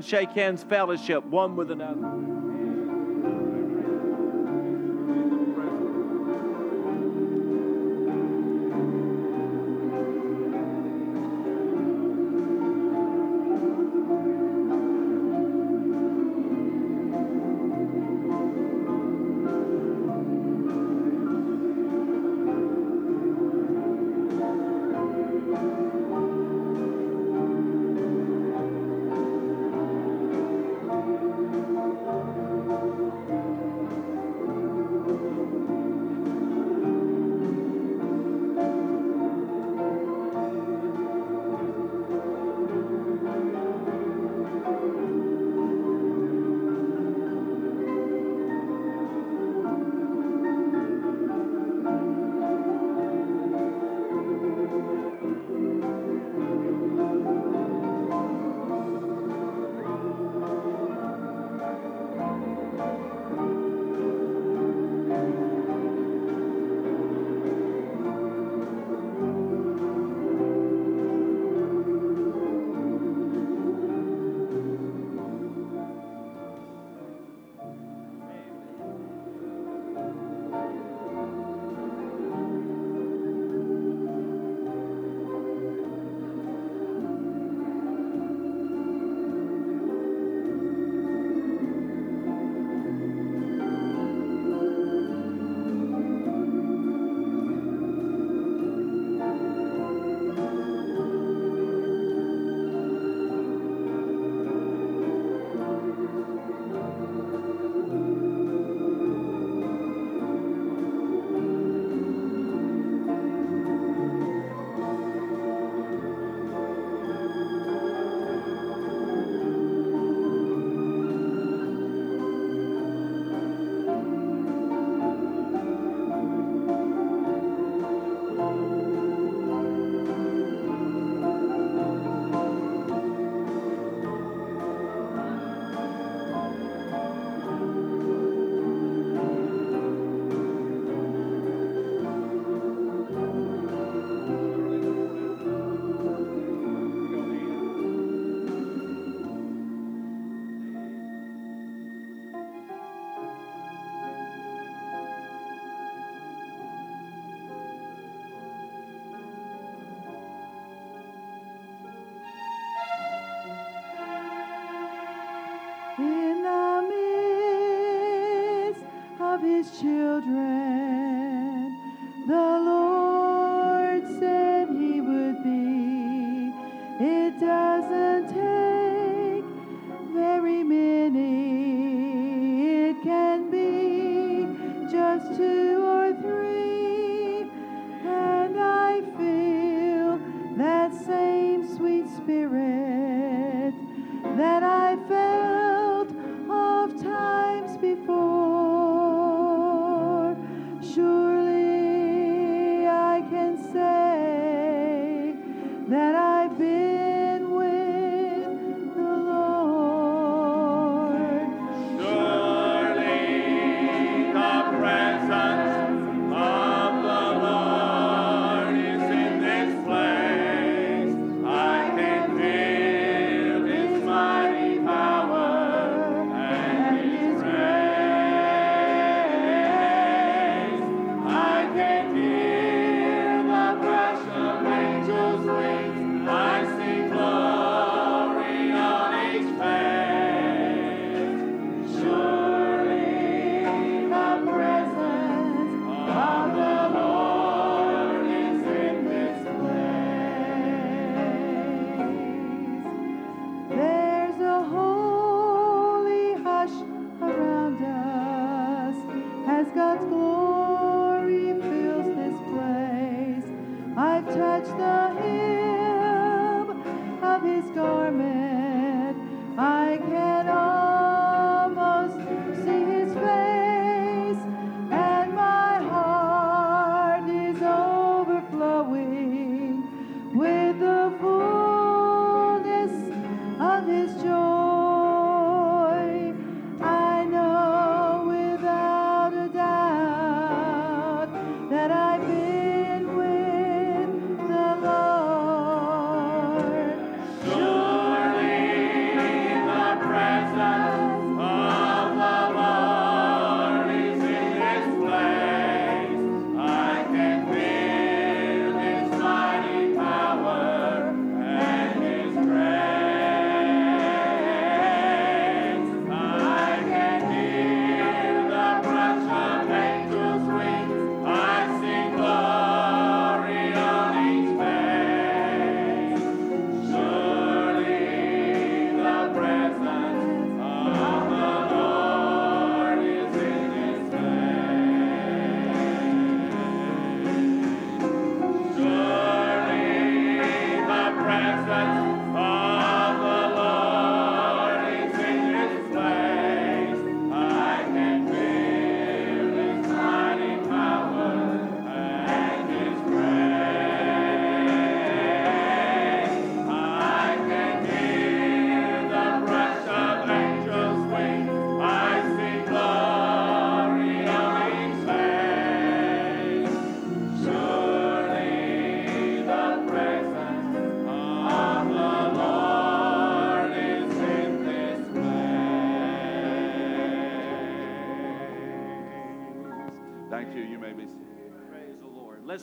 Shake hands, fellowship one with another. Spirit that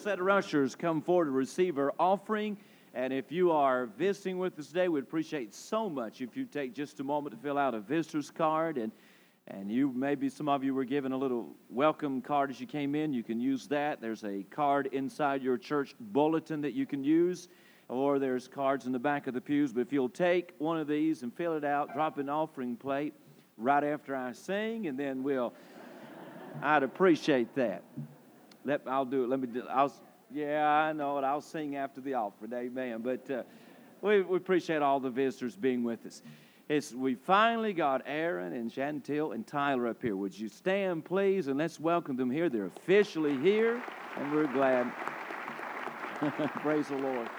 Lord. Let's let our ushers come forward to receive our offering. And if you are visiting with us today, we'd appreciate so much if you take just a moment to fill out a visitor's card. And, and you maybe some of you were given a little welcome card as you came in. You can use that. There's a card inside your church bulletin that you can use, or there's cards in the back of the pews. But if you'll take one of these and fill it out, drop an offering plate right after I sing, and then we'll. I'd appreciate that. Let, I'll do it. Let me. Do, I'll. Yeah, I know it. I'll sing after the offering. Amen. But uh, we, we appreciate all the visitors being with us. It's, we finally got Aaron and Chantel and Tyler up here. Would you stand, please, and let's welcome them here. They're officially here, and we're glad. Praise the Lord.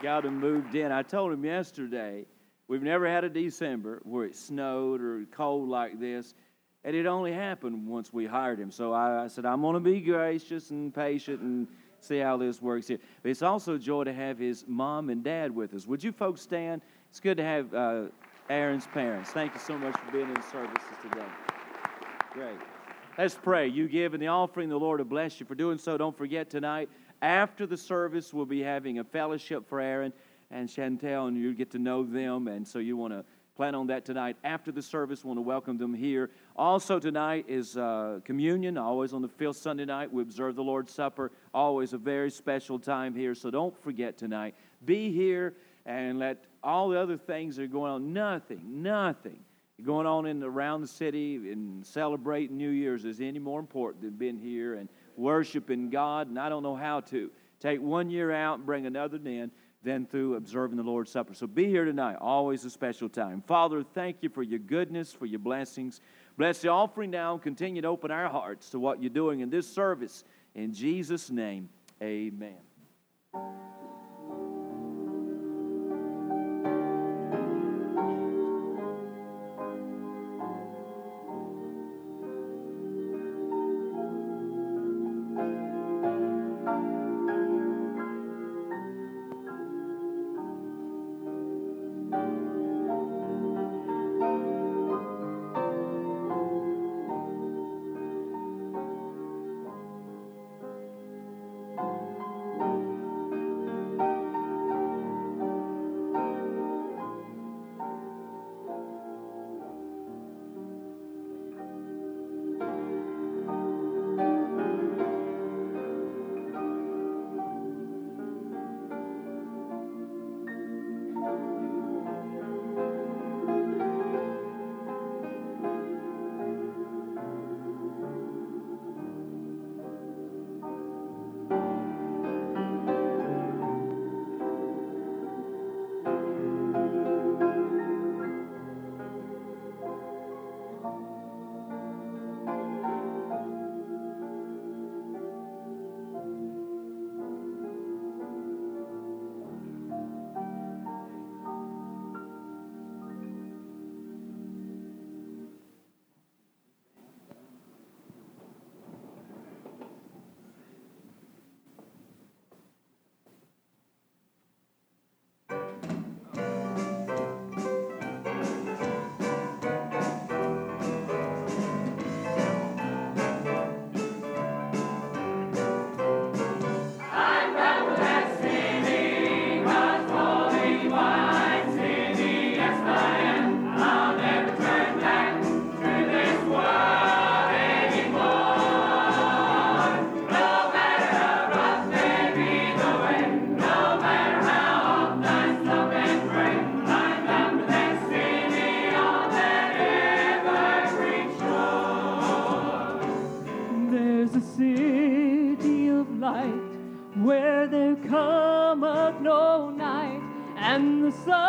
Got them moved in. I told him yesterday, we've never had a December where it snowed or cold like this. And it only happened once we hired him. So I, I said, I'm going to be gracious and patient and see how this works here. But it's also a joy to have his mom and dad with us. Would you folks stand? It's good to have uh, Aaron's parents. Thank you so much for being in services today. Great. Let's pray. You give in the offering, the Lord will bless you for doing so. Don't forget tonight, after the service, we'll be having a fellowship for Aaron and Chantel, and you get to know them. And so you want to plan on that tonight after the service. want to welcome them here. Also, tonight is uh, communion. Always on the fifth Sunday night, we observe the Lord's Supper. Always a very special time here. So don't forget tonight. Be here and let all the other things that are going on, nothing, nothing going on in around the city and celebrating New Year's is any more important than being here and worshiping God. And I don't know how to take one year out and bring another in than through observing the Lord's Supper. So be here tonight, always a special time. Father, thank you for your goodness, for your blessings. Bless the offering now. Continue to open our hearts to what you're doing in this service. In Jesus' name, amen. And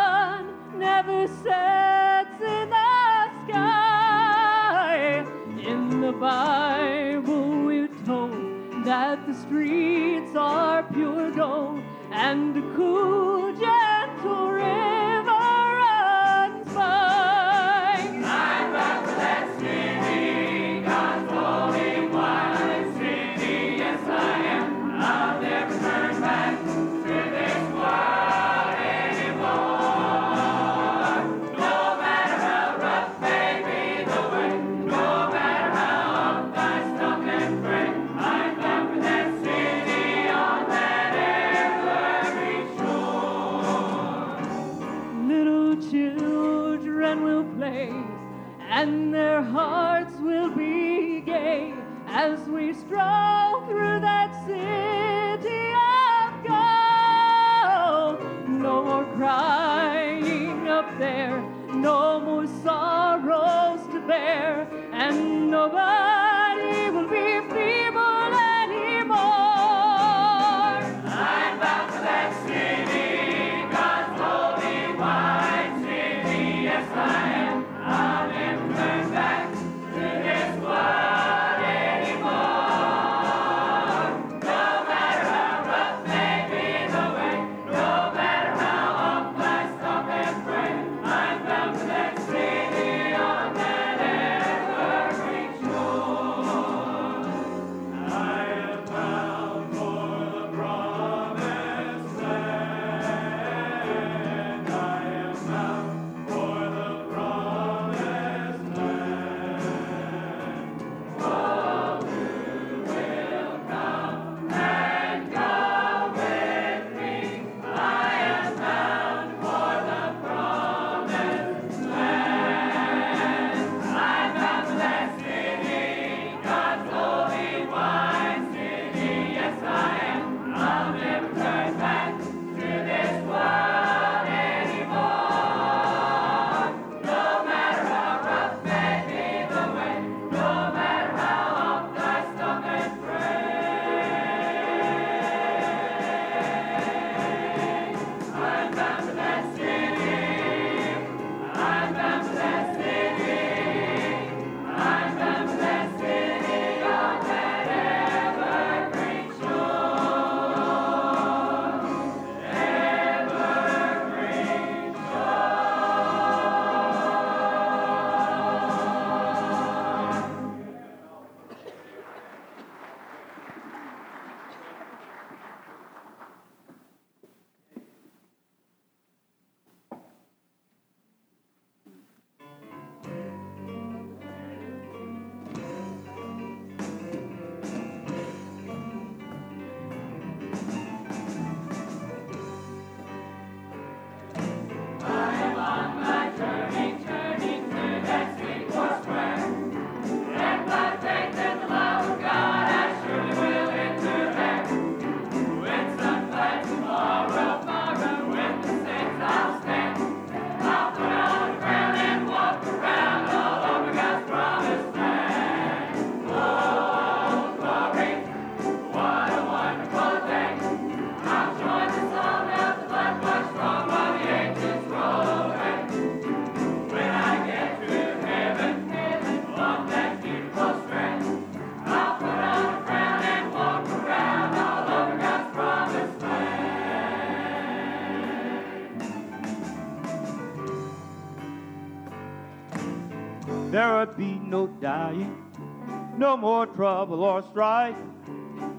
no more trouble or strife.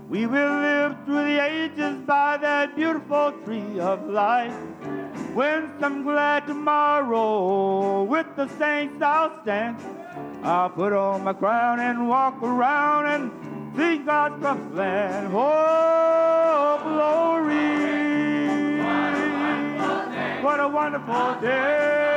We will live through the ages by that beautiful tree of life. When some glad tomorrow with the saints I'll stand, I'll put on my crown and walk around and see God's promised land. Oh, glory! What a wonderful day!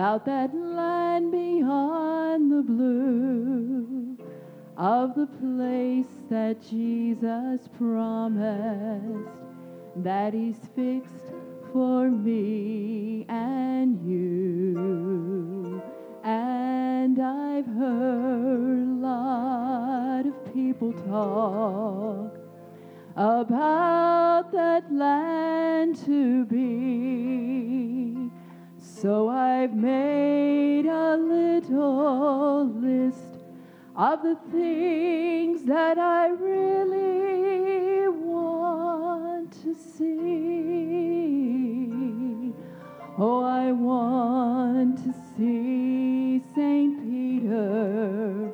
About that land beyond the blue of the place that Jesus promised that He's fixed for me of the things that I really want to see. Oh, I want to see St. Peter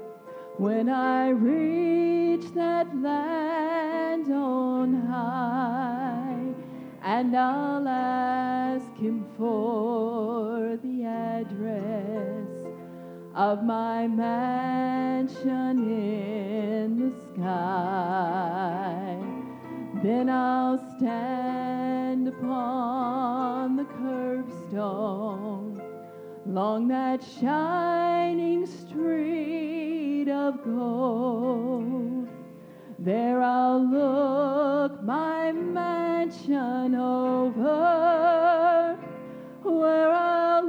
when I reach that land on high, and I'll ask him for of my mansion in the sky. Then I'll stand upon the curbstone along that shining street of gold. There I'll look my mansion over, where I'll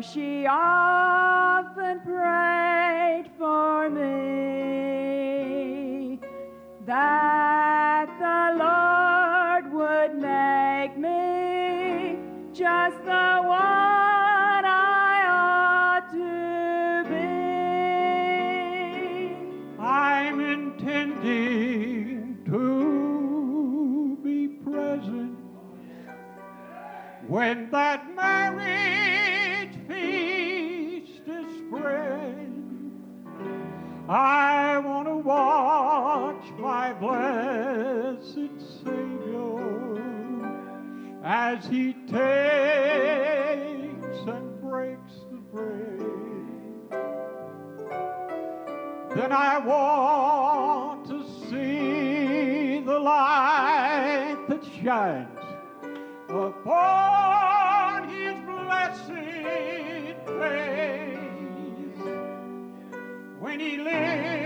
she often as he takes and breaks the bread. Then I want to see the light that shines upon his blessed face when he lives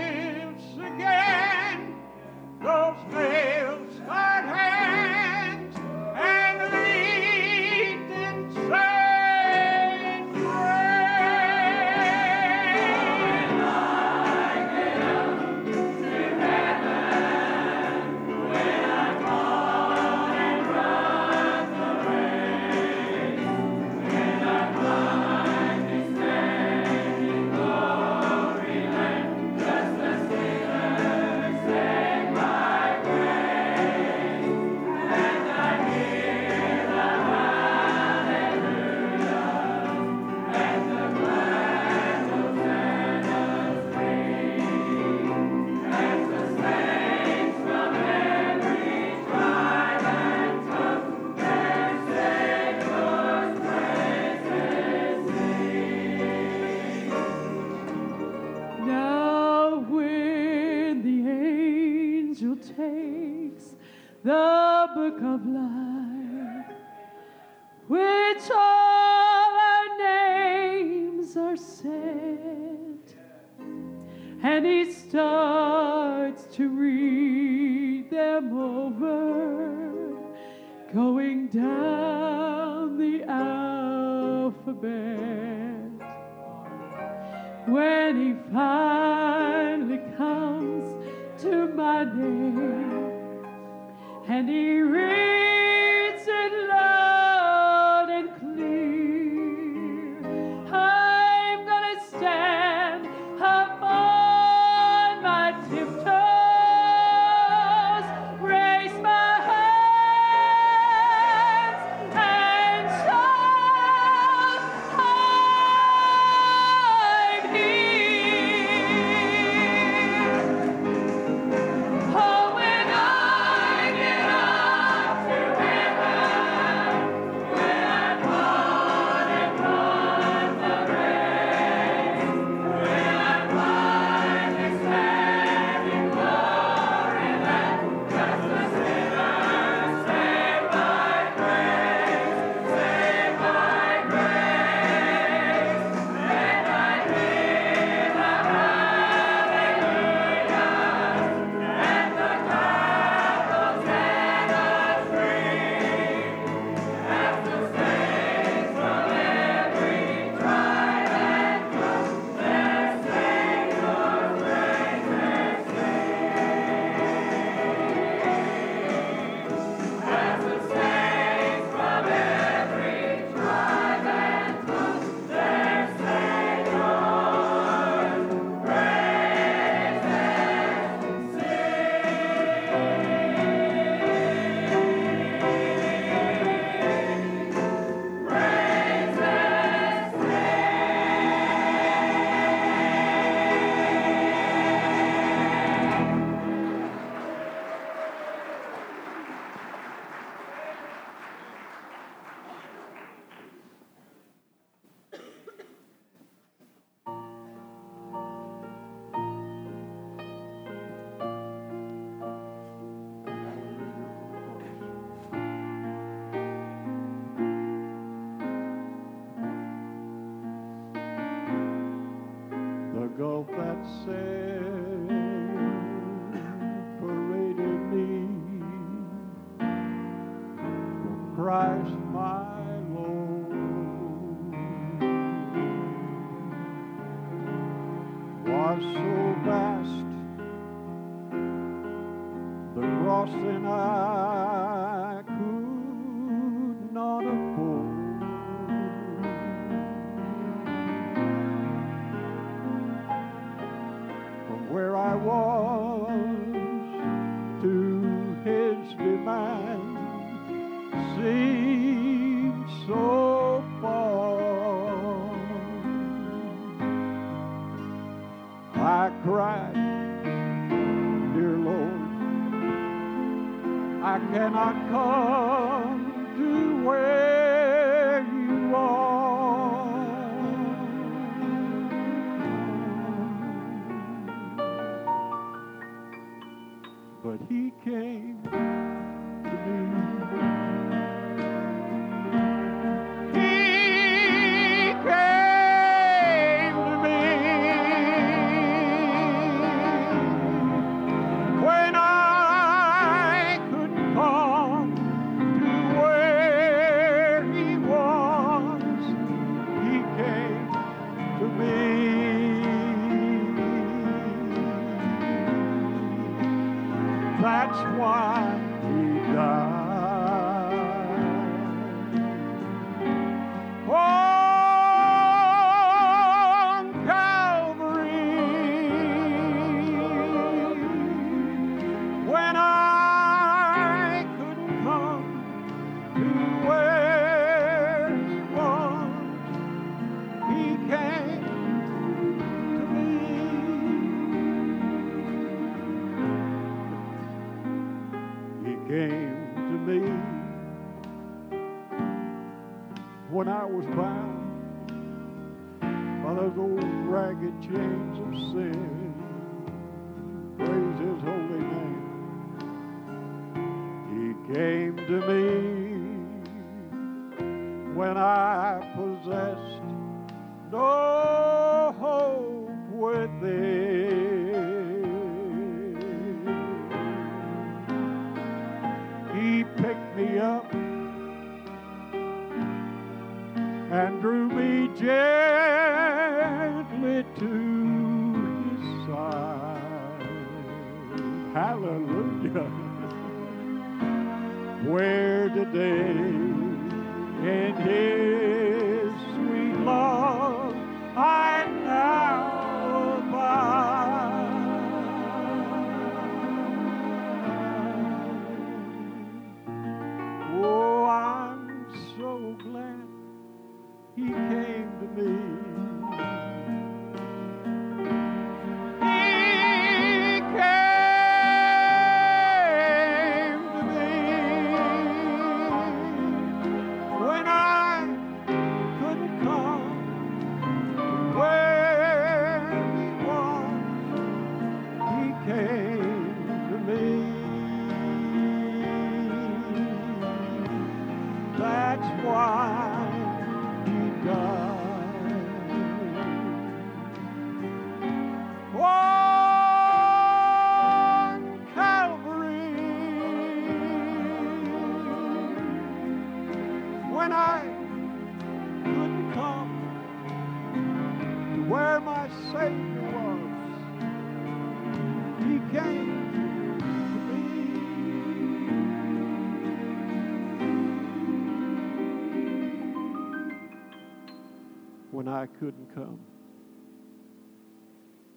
When I couldn't come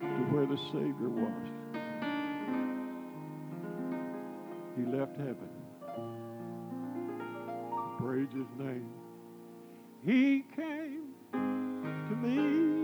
to where the Savior was. He left heaven. Praise his name. He came to me.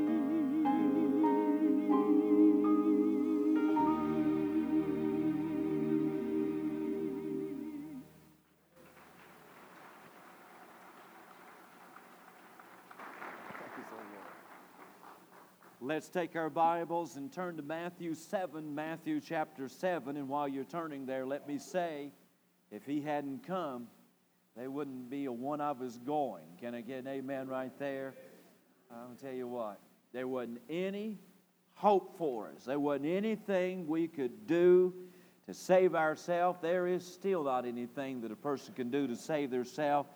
Let's take our Bibles and turn to Matthew 7, Matthew chapter 7. And while you're turning there, let me say, if he hadn't come, there wouldn't be a one of us going. Can I get an amen right there? I'll tell you what, there wasn't any hope for us. There wasn't anything we could do to save ourselves. There is still not anything that a person can do to save themselves.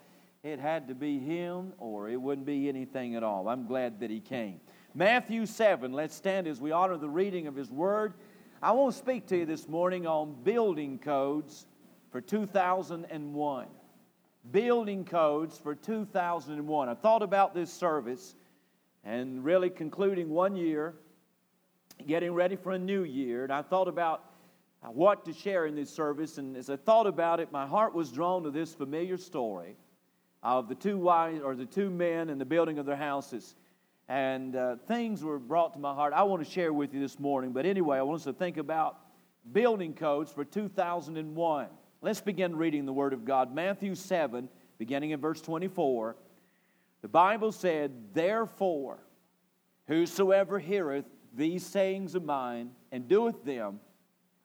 It had to be him or it wouldn't be anything at all. I'm glad that he came. Matthew 7, let's stand as we honor the reading of his word. I want to speak to you this morning on building codes for 2001. Building codes for 2001. I thought about this service and really concluding one year, getting ready for a new year, and I thought about uh, what to share in this service. And as I thought about it, my heart was drawn to this familiar story of the two wives or the two men and the building of their houses and uh, things were brought to my heart I want to share with you this morning. But anyway, I want us to think about building codes for 2001. Let's begin reading the Word of God. Matthew 7, beginning in verse 24. The Bible said, Therefore, whosoever heareth these sayings of mine and doeth them,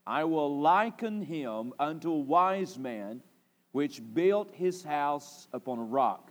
I will liken him unto a wise man which built his house upon a rock.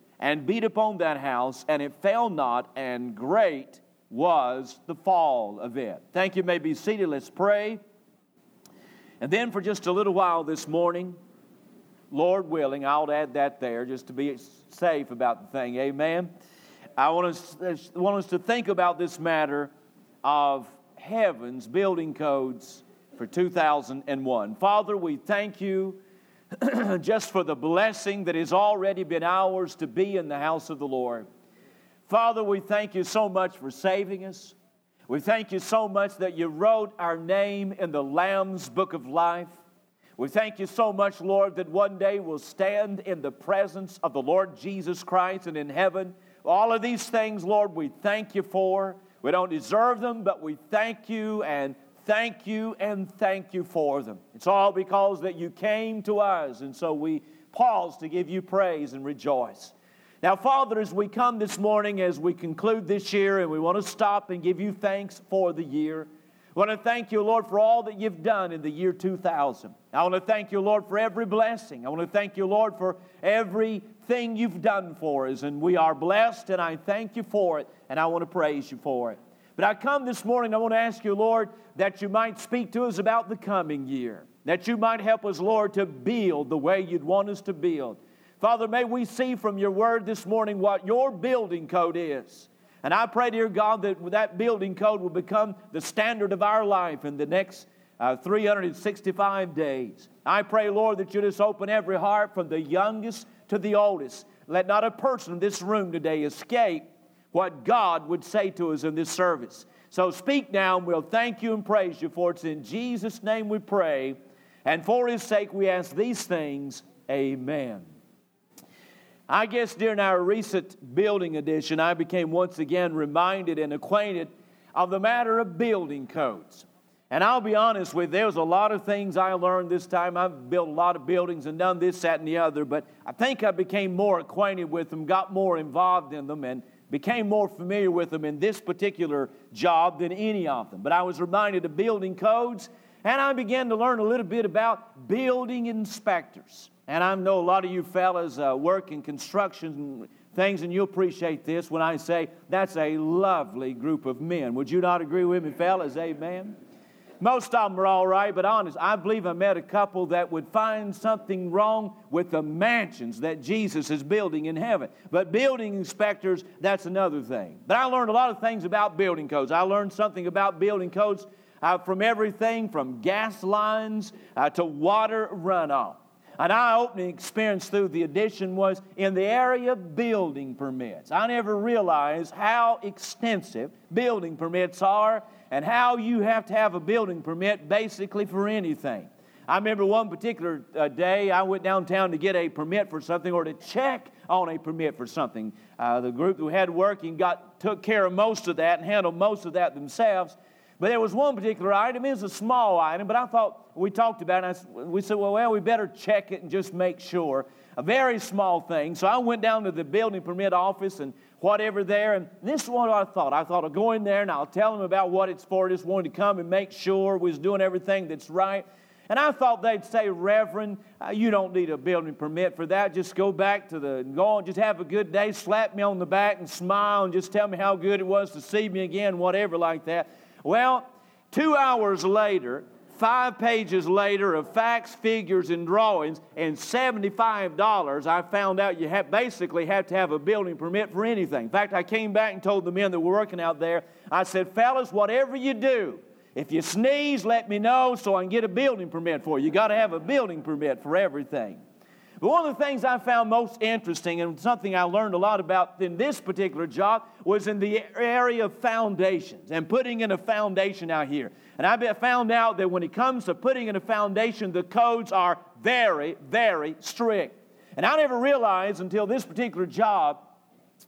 and beat upon that house, and it fell not, and great was the fall of it. Thank you. you may be seated. Let's pray. And then for just a little while this morning, Lord willing, I'll add that there just to be safe about the thing. Amen. I want us, want us to think about this matter of heaven's building codes for 2001. Father, we thank you just for the blessing that has already been ours to be in the house of the Lord. Father, we thank you so much for saving us. We thank you so much that you wrote our name in the Lamb's book of life. We thank you so much, Lord, that one day we'll stand in the presence of the Lord Jesus Christ and in heaven. All of these things, Lord, we thank you for. We don't deserve them, but we thank you and thank you and thank you for them. It's all because that you came to us, and so we pause to give you praise and rejoice. Now, Father, as we come this morning, as we conclude this year, and we want to stop and give you thanks for the year, I want to thank you, Lord, for all that you've done in the year 2000. I want to thank you, Lord, for every blessing. I want to thank you, Lord, for everything you've done for us. And we are blessed, and I thank you for it, and I want to praise you for it. But I come this morning, I want to ask you, Lord, that you might speak to us about the coming year, that you might help us, Lord, to build the way you'd want us to build. Father, may we see from your word this morning what your building code is. And I pray, dear God, that that building code will become the standard of our life in the next uh, 365 days. I pray, Lord, that you just open every heart from the youngest to the oldest. Let not a person in this room today escape what God would say to us in this service. So speak now, and we'll thank you and praise you, for it's in Jesus' name we pray. And for his sake we ask these things. Amen. I guess during our recent building edition, I became once again reminded and acquainted of the matter of building codes. And I'll be honest with you, there's a lot of things I learned this time. I've built a lot of buildings and done this, that, and the other, but I think I became more acquainted with them, got more involved in them, and became more familiar with them in this particular job than any of them. But I was reminded of building codes, and I began to learn a little bit about building inspectors. And I know a lot of you fellas uh, work in construction things, and you appreciate this when I say that's a lovely group of men. Would you not agree with me, fellas? Amen. Most of them are all right, but honest, I believe I met a couple that would find something wrong with the mansions that Jesus is building in heaven. But building inspectors, that's another thing. But I learned a lot of things about building codes. I learned something about building codes uh, from everything from gas lines uh, to water runoff. An eye opening experience through the addition was in the area of building permits. I never realized how extensive building permits are and how you have to have a building permit basically for anything. I remember one particular uh, day I went downtown to get a permit for something or to check on a permit for something. Uh, the group who had working got took care of most of that and handled most of that themselves. But there was one particular item. It was a small item, but I thought we talked about it. And we said, well, well, we better check it and just make sure. A very small thing. So I went down to the building permit office and whatever there. And this is what I thought. I thought I'll go in there and I'll tell them about what it's for. Just wanted to come and make sure we was doing everything that's right. And I thought they'd say, Reverend, uh, you don't need a building permit for that. Just go back to the, go on, just have a good day, slap me on the back and smile and just tell me how good it was to see me again, whatever like that. Well, two hours later, five pages later of facts, figures, and drawings, and $75, I found out you have basically have to have a building permit for anything. In fact, I came back and told the men that were working out there, I said, fellas, whatever you do, if you sneeze, let me know so I can get a building permit for you. You got to have a building permit for everything. But one of the things I found most interesting and something I learned a lot about in this particular job was in the area of foundations and putting in a foundation out here. And I found out that when it comes to putting in a foundation, the codes are very, very strict. And I never realized until this particular job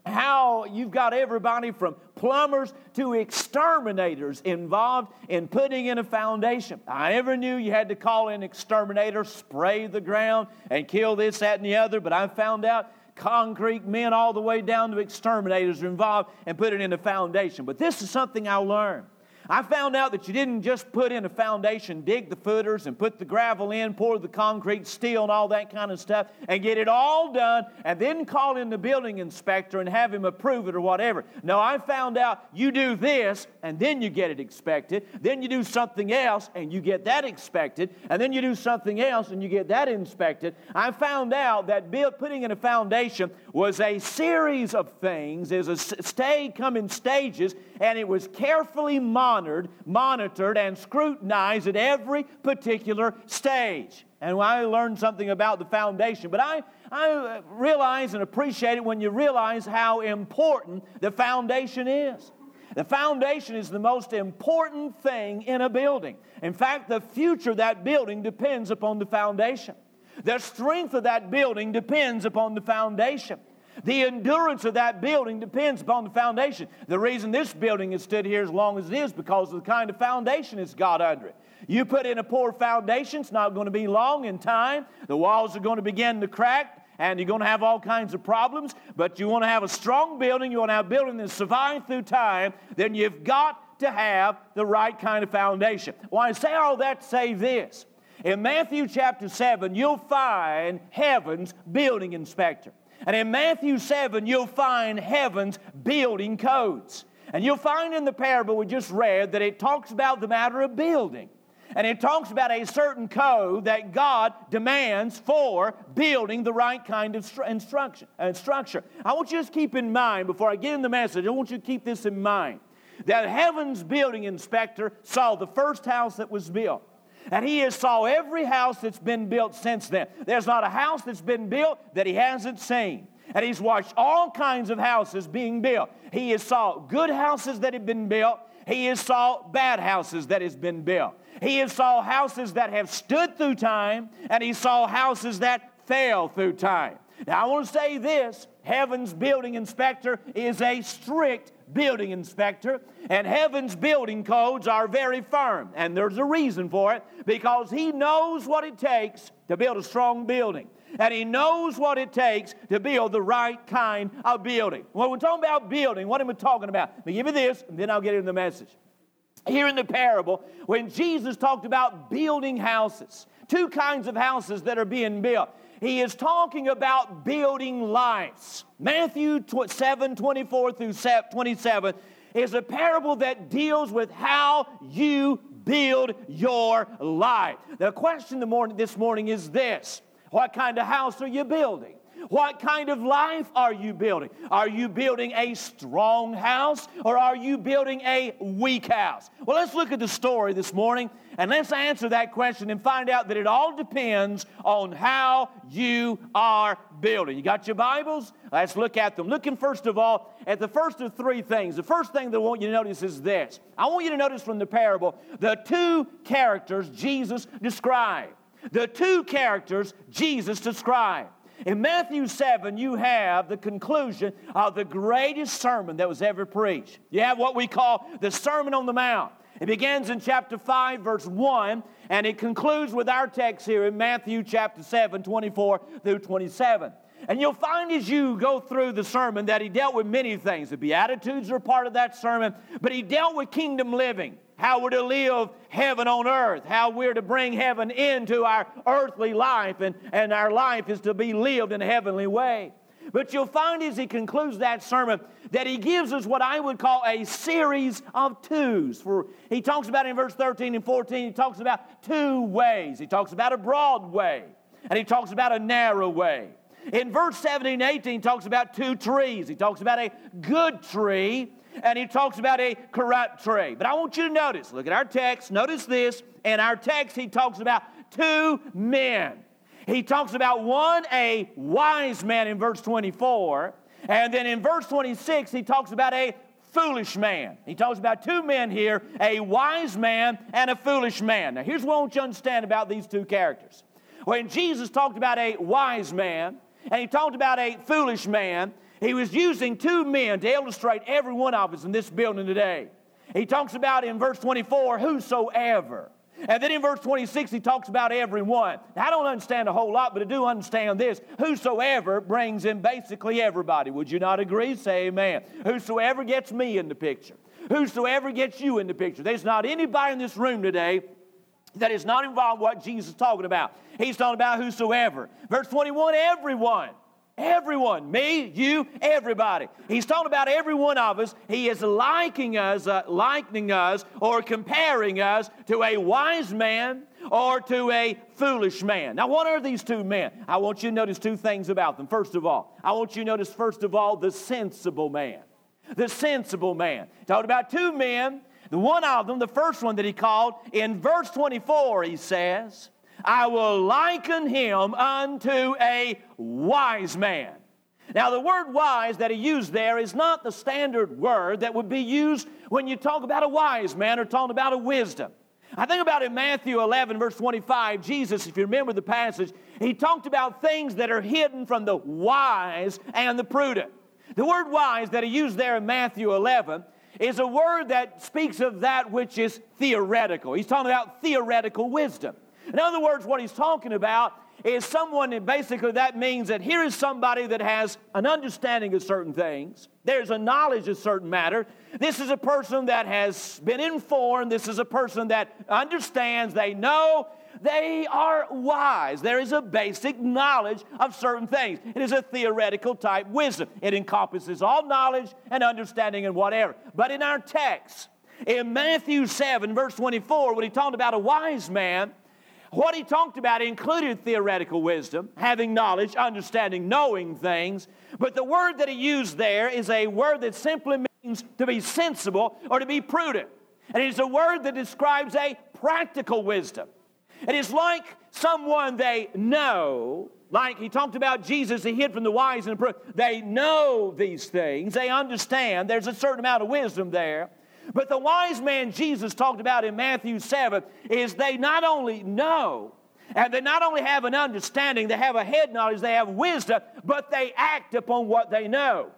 how you've got everybody from plumbers to exterminators involved in putting in a foundation. I never knew you had to call in exterminator, spray the ground, and kill this, that, and the other, but I found out concrete men all the way down to exterminators are involved in putting in a foundation. But this is something I learned. I found out that you didn't just put in a foundation, dig the footers, and put the gravel in, pour the concrete, steel, and all that kind of stuff, and get it all done, and then call in the building inspector and have him approve it or whatever. No, I found out you do this, and then you get it inspected. Then you do something else, and you get that inspected. And then you do something else, and you get that inspected. I found out that putting in a foundation was a series of things, is a stay come in stages, and it was carefully monitored, monitored and scrutinized at every particular stage. And I learned something about the foundation, but I, I uh, realize and appreciate it when you realize how important the foundation is. The foundation is the most important thing in a building. In fact, the future of that building depends upon the foundation. The strength of that building depends upon the foundation. The endurance of that building depends upon the foundation. The reason this building has stood here as long as it is because of the kind of foundation it's got under it. You put in a poor foundation, it's not going to be long in time. The walls are going to begin to crack, and you're going to have all kinds of problems. But you want to have a strong building, you want to have a building that survives through time, then you've got to have the right kind of foundation. Well, I say all that to say this. In Matthew chapter 7, you'll find heaven's building inspector. And in Matthew 7, you'll find heaven's building codes. And you'll find in the parable we just read that it talks about the matter of building. And it talks about a certain code that God demands for building the right kind of instruction and structure. I want you to keep in mind, before I get in the message, I want you to keep this in mind that heaven's building inspector saw the first house that was built. And he has saw every house that's been built since then. There's not a house that's been built that he hasn't seen. And he's watched all kinds of houses being built. He has saw good houses that have been built. He has saw bad houses that has been built. He has saw houses that have stood through time, and he saw houses that fell through time. Now I want to say this: Heaven's building inspector is a strict building inspector, and heaven's building codes are very firm. And there's a reason for it because he knows what it takes to build a strong building. And he knows what it takes to build the right kind of building. When we're talking about building, what am I talking about? Let me give you this, and then I'll get into the message. Here in the parable, when Jesus talked about building houses, two kinds of houses that are being built he is talking about building lives. Matthew 7 24 through 27 is a parable that deals with how you build your life. The question this morning is this What kind of house are you building? What kind of life are you building? Are you building a strong house or are you building a weak house? Well, let's look at the story this morning and let's answer that question and find out that it all depends on how you are building. You got your Bibles? Let's look at them. Looking first of all at the first of three things. The first thing that I want you to notice is this I want you to notice from the parable the two characters Jesus described. The two characters Jesus described. In Matthew 7, you have the conclusion of the greatest sermon that was ever preached. You have what we call the Sermon on the Mount. It begins in chapter 5, verse 1, and it concludes with our text here in Matthew chapter 7, 24 through 27. And you'll find as you go through the sermon that he dealt with many things. The Beatitudes are part of that sermon, but he dealt with kingdom living how we're to live heaven on earth, how we're to bring heaven into our earthly life, and, and our life is to be lived in a heavenly way. But you'll find as he concludes that sermon that he gives us what I would call a series of twos. For he talks about in verse 13 and 14, he talks about two ways. He talks about a broad way, and he talks about a narrow way. In verse 17 and 18, he talks about two trees. He talks about a good tree and he talks about a corrupt tree. But I want you to notice, look at our text, notice this. In our text, he talks about two men. He talks about one, a wise man in verse 24, and then in verse 26, he talks about a foolish man. He talks about two men here, a wise man and a foolish man. Now, here's what I want you to understand about these two characters. When Jesus talked about a wise man and he talked about a foolish man, he was using two men to illustrate every one of us in this building today. He talks about in verse 24, whosoever. And then in verse 26, he talks about everyone. Now, I don't understand a whole lot, but I do understand this. Whosoever brings in basically everybody. Would you not agree? Say amen. Whosoever gets me in the picture. Whosoever gets you in the picture. There's not anybody in this room today that is not involved in what Jesus is talking about. He's talking about whosoever. Verse 21, everyone. Everyone, me, you, everybody. He's talking about every one of us. He is liking us, uh, likening us, or comparing us to a wise man or to a foolish man. Now, what are these two men? I want you to notice two things about them. First of all, I want you to notice, first of all, the sensible man. The sensible man. Talking about two men. The one of them, the first one that he called, in verse 24, he says, I will liken him unto a wise man. Now, the word wise that he used there is not the standard word that would be used when you talk about a wise man or talk about a wisdom. I think about in Matthew 11, verse 25, Jesus, if you remember the passage, he talked about things that are hidden from the wise and the prudent. The word wise that he used there in Matthew 11 is a word that speaks of that which is theoretical. He's talking about theoretical wisdom. In other words, what he's talking about is someone, and basically that means that here is somebody that has an understanding of certain things. There's a knowledge of certain matter. This is a person that has been informed. This is a person that understands. They know. They are wise. There is a basic knowledge of certain things. It is a theoretical type wisdom. It encompasses all knowledge and understanding and whatever. But in our text, in Matthew 7, verse 24, when he talked about a wise man, what he talked about included theoretical wisdom, having knowledge, understanding, knowing things. But the word that he used there is a word that simply means to be sensible or to be prudent. And it is a word that describes a practical wisdom. It is like someone they know, like he talked about Jesus, he hid from the wise and the prudent. They know these things, they understand. There's a certain amount of wisdom there. But the wise man Jesus talked about in Matthew 7 is they not only know, and they not only have an understanding, they have a head knowledge, they have wisdom, but they act upon what they know.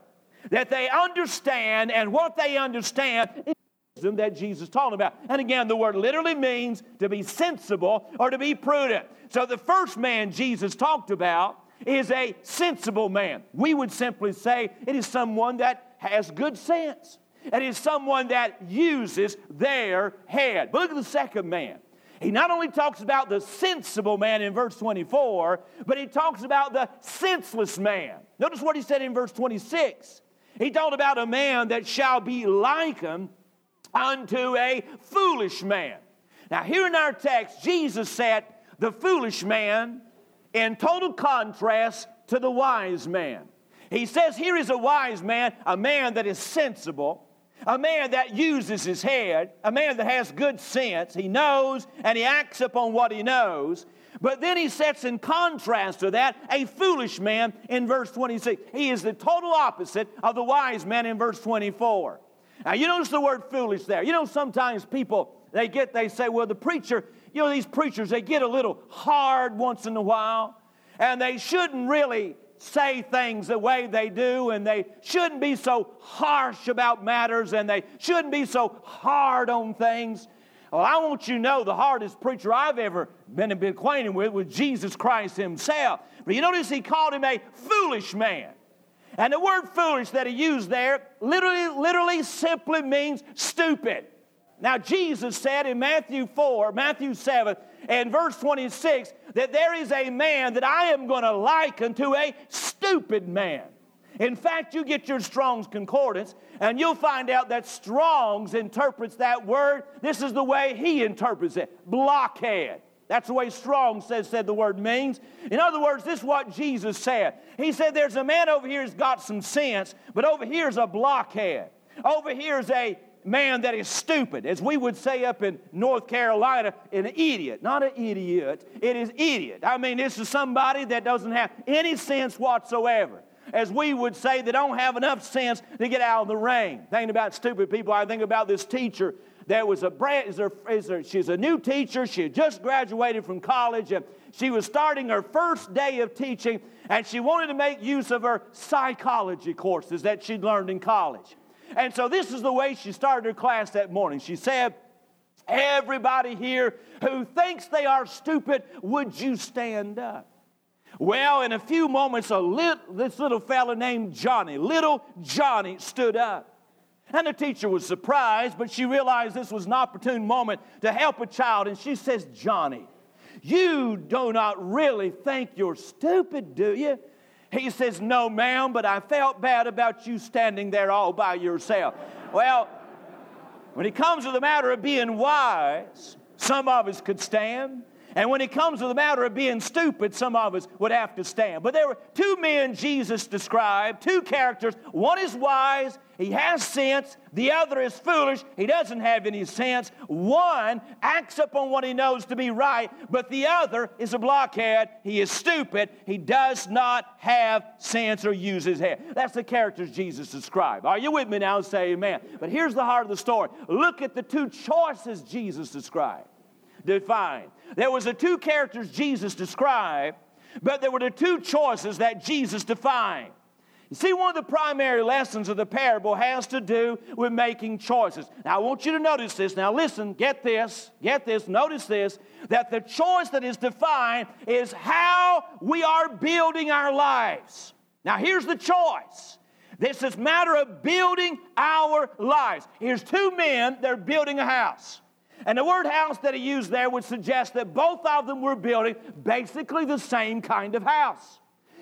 That they understand, and what they understand is wisdom that Jesus talked about. And again, the word literally means to be sensible or to be prudent. So the first man Jesus talked about is a sensible man. We would simply say it is someone that has good sense. It is someone that uses their head. But look at the second man. He not only talks about the sensible man in verse 24, but he talks about the senseless man. Notice what he said in verse 26. He talked about a man that shall be likened unto a foolish man. Now, here in our text, Jesus set the foolish man in total contrast to the wise man. He says, Here is a wise man, a man that is sensible, a man that uses his head, a man that has good sense. He knows and he acts upon what he knows. But then he sets in contrast to that a foolish man in verse 26. He is the total opposite of the wise man in verse 24. Now, you notice the word foolish there. You know, sometimes people, they get, they say, well, the preacher, you know, these preachers, they get a little hard once in a while, and they shouldn't really say things the way they do, and they shouldn't be so harsh about matters, and they shouldn't be so hard on things. Well, I want you to know the hardest preacher I've ever been acquainted with was Jesus Christ Himself. But you notice He called him a foolish man. And the word foolish that he used there literally, literally simply means stupid. Now, Jesus said in Matthew 4, Matthew 7, and verse 26 that there is a man that I am going to liken to a stupid man. In fact, you get your Strong's Concordance, and you'll find out that Strong's interprets that word. This is the way he interprets it blockhead. That's the way Strong says said the word means. In other words, this is what Jesus said. He said, There's a man over here who's got some sense, but over here's a blockhead. Over here's a man that is stupid, as we would say up in North Carolina, an idiot. Not an idiot, it is idiot. I mean, this is somebody that doesn't have any sense whatsoever. As we would say, they don't have enough sense to get out of the rain. Thinking about stupid people, I think about this teacher that was a is there, is there, she's a new teacher. She had just graduated from college and she was starting her first day of teaching and she wanted to make use of her psychology courses that she'd learned in college. And so this is the way she started her class that morning. She said, Everybody here who thinks they are stupid, would you stand up? Well, in a few moments, a lit, this little fella named Johnny, little Johnny, stood up. And the teacher was surprised, but she realized this was an opportune moment to help a child. And she says, Johnny, you do not really think you're stupid, do you? He says, No, ma'am, but I felt bad about you standing there all by yourself. well, when it comes to the matter of being wise, some of us could stand. And when it comes to the matter of being stupid, some of us would have to stand. But there were two men Jesus described, two characters. One is wise, he has sense. The other is foolish, he doesn't have any sense. One acts upon what he knows to be right, but the other is a blockhead. He is stupid. He does not have sense or use his head. That's the characters Jesus described. Are you with me now? Say amen. But here's the heart of the story. Look at the two choices Jesus described defined. There was the two characters Jesus described, but there were the two choices that Jesus defined. You see, one of the primary lessons of the parable has to do with making choices. Now, I want you to notice this. Now, listen, get this, get this, notice this that the choice that is defined is how we are building our lives. Now, here's the choice. This is matter of building our lives. Here's two men, they're building a house. And the word house that he used there would suggest that both of them were building basically the same kind of house.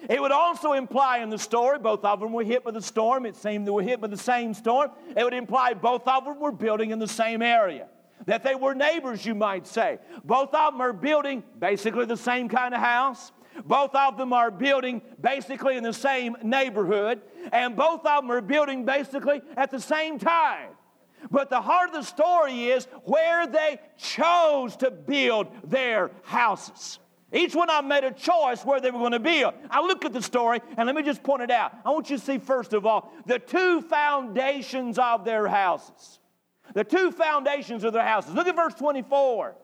It would also imply in the story, both of them were hit by the storm. It seemed they were hit by the same storm. It would imply both of them were building in the same area. That they were neighbors, you might say. Both of them are building basically the same kind of house. Both of them are building basically in the same neighborhood. And both of them are building basically at the same time. But the heart of the story is where they chose to build their houses. Each one of them made a choice where they were going to build. I look at the story and let me just point it out. I want you to see, first of all, the two foundations of their houses. The two foundations of their houses. Look at verse 24.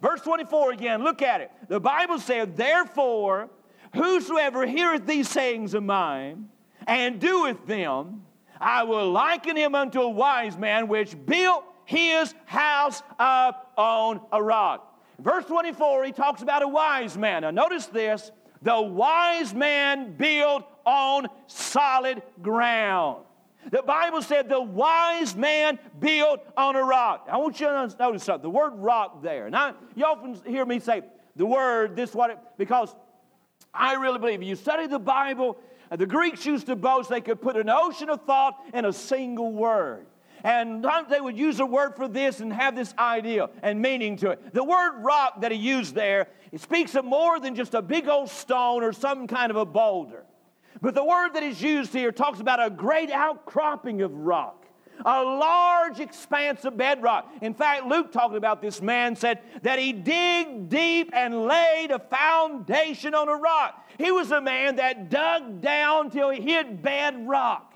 Verse 24 again, look at it. The Bible said, Therefore, whosoever heareth these sayings of mine and doeth them, I will liken him unto a wise man which built his house up on a rock. Verse 24, he talks about a wise man. Now, notice this the wise man built on solid ground. The Bible said the wise man built on a rock. I want you to notice something. The word rock there. Now, you often hear me say the word, this, what, it, because I really believe you study the Bible, the Greeks used to boast they could put an ocean of thought in a single word. And they would use a word for this and have this idea and meaning to it. The word rock that he used there, it speaks of more than just a big old stone or some kind of a boulder. But the word that is used here talks about a great outcropping of rock, a large expanse of bedrock. In fact, Luke talking about this man said that he digged deep and laid a foundation on a rock. He was a man that dug down till he hit bedrock.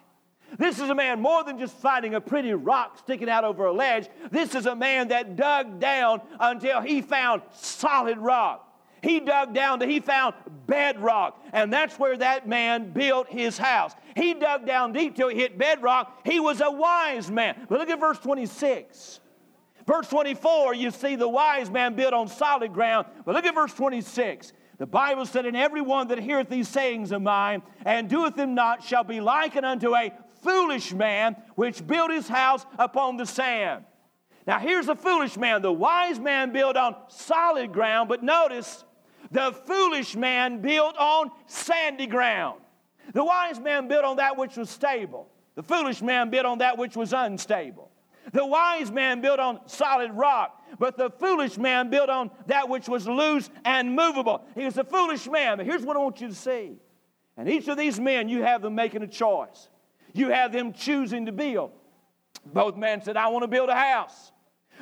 This is a man more than just finding a pretty rock sticking out over a ledge. This is a man that dug down until he found solid rock. He dug down till he found bedrock, and that's where that man built his house. He dug down deep till he hit bedrock. He was a wise man. But look at verse 26. Verse 24, you see the wise man built on solid ground. But look at verse 26. The Bible said, And every one that heareth these sayings of mine and doeth them not shall be likened unto a foolish man which built his house upon the sand. Now, here's a foolish man. The wise man built on solid ground, but notice the foolish man built on sandy ground. The wise man built on that which was stable. The foolish man built on that which was unstable. The wise man built on solid rock, but the foolish man built on that which was loose and movable. He was a foolish man. But here's what I want you to see. And each of these men, you have them making a choice. You have them choosing to build. Both men said, I want to build a house.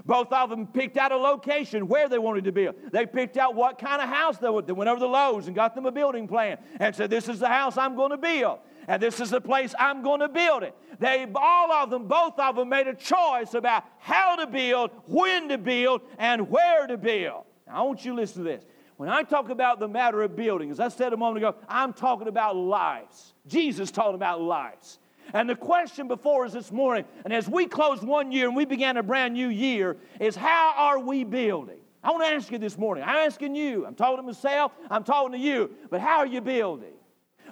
Both of them picked out a location where they wanted to build. They picked out what kind of house they would. They went over to Lowe's and got them a building plan and said, This is the house I'm going to build. And this is the place I'm going to build it. They, all of them, both of them, made a choice about how to build, when to build, and where to build. Now, I want you to listen to this. When I talk about the matter of building, as I said a moment ago, I'm talking about lives. Jesus talking about lives. And the question before us this morning, and as we close one year and we began a brand new year, is how are we building? I want to ask you this morning. I'm asking you. I'm talking to myself. I'm talking to you. But how are you building?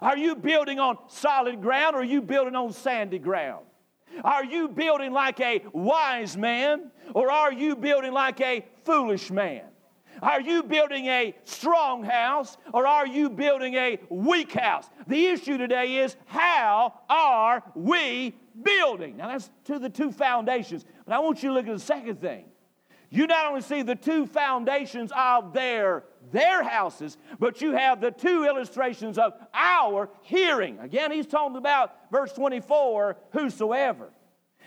Are you building on solid ground or are you building on sandy ground? Are you building like a wise man or are you building like a foolish man? Are you building a strong house or are you building a weak house? The issue today is how are we building? Now, that's to the two foundations. But I want you to look at the second thing. You not only see the two foundations of their, their houses, but you have the two illustrations of our hearing. Again, he's talking about verse 24, whosoever.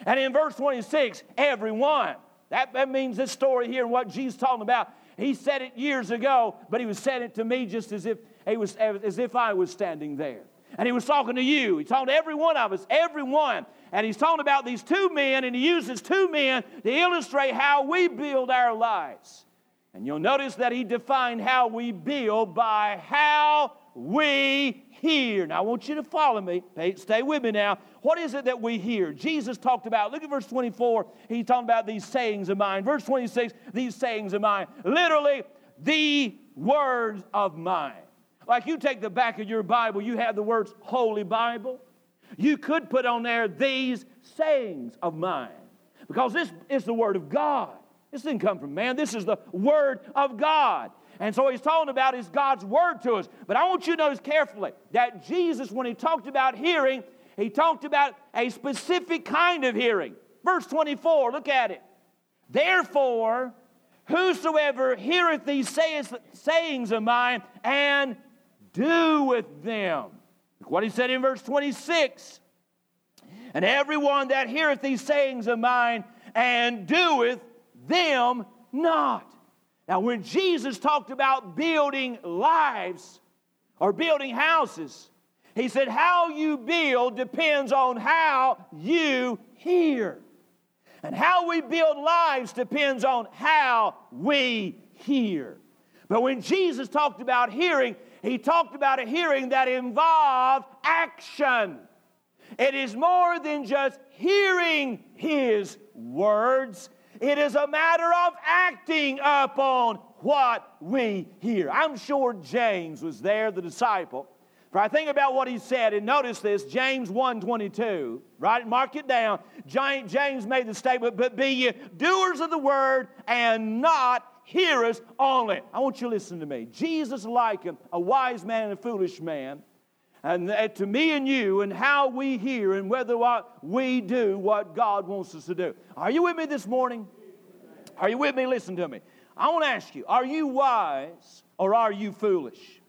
And in verse 26, everyone. That, that means this story here and what Jesus talking about he said it years ago, but he was saying it to me just as if, he was, as if I was standing there. And he was talking to you. He talking to every one of us, everyone. And he's talking about these two men, and he uses two men to illustrate how we build our lives. And you'll notice that he defined how we build by how we hear. Now, I want you to follow me. Stay with me now. What is it that we hear? Jesus talked about, look at verse 24. He's talking about these sayings of mine. Verse 26, these sayings of mine. Literally, the words of mine. Like you take the back of your Bible, you have the words Holy Bible. You could put on there these sayings of mine because this is the Word of God. This didn't come from man, this is the Word of God. And so he's talking about is God's Word to us. But I want you to notice carefully that Jesus, when he talked about hearing, he talked about a specific kind of hearing. Verse 24, look at it. Therefore, whosoever heareth these sayings of mine and do with them. Look what he said in verse 26. And everyone that heareth these sayings of mine and doeth them not. Now, when Jesus talked about building lives or building houses, he said, How you build depends on how you hear. And how we build lives depends on how we hear. But when Jesus talked about hearing, he talked about a hearing that involved action. It is more than just hearing his words, it is a matter of acting upon what we hear. I'm sure James was there, the disciple. For I think about what he said, and notice this, James 1.22, right? Mark it down. James made the statement, but be ye doers of the word and not hearers only. I want you to listen to me. Jesus likened a wise man and a foolish man and to me and you and how we hear and whether what we do what God wants us to do. Are you with me this morning? Are you with me? Listen to me. I want to ask you, are you wise or are you foolish?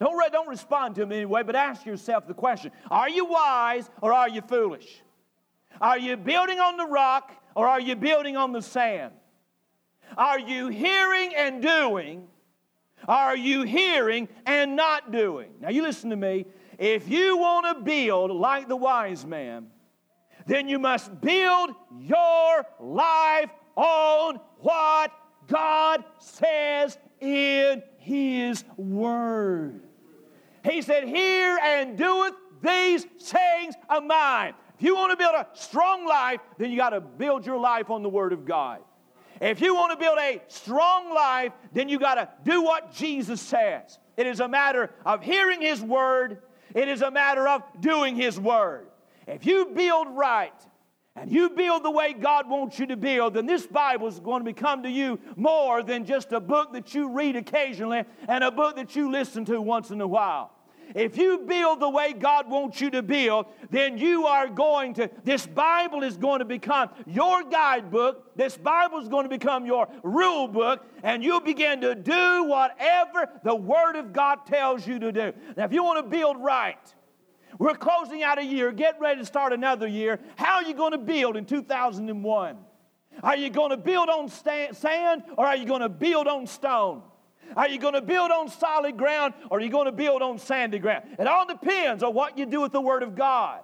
Don't, don't respond to me anyway, but ask yourself the question Are you wise or are you foolish? Are you building on the rock or are you building on the sand? Are you hearing and doing are you hearing and not doing? Now, you listen to me. If you want to build like the wise man, then you must build your life on what God says in His Word. He said, Hear and doeth these sayings of mine. If you want to build a strong life, then you got to build your life on the Word of God. If you want to build a strong life, then you got to do what Jesus says. It is a matter of hearing His word, it is a matter of doing His word. If you build right, and you build the way God wants you to build, then this Bible is going to become to you more than just a book that you read occasionally and a book that you listen to once in a while. If you build the way God wants you to build, then you are going to, this Bible is going to become your guidebook. This Bible is going to become your rule book, and you'll begin to do whatever the Word of God tells you to do. Now, if you want to build right, we're closing out a year, get ready to start another year. How are you going to build in 2001? Are you going to build on sand or are you going to build on stone? Are you going to build on solid ground or are you going to build on sandy ground? It all depends on what you do with the Word of God.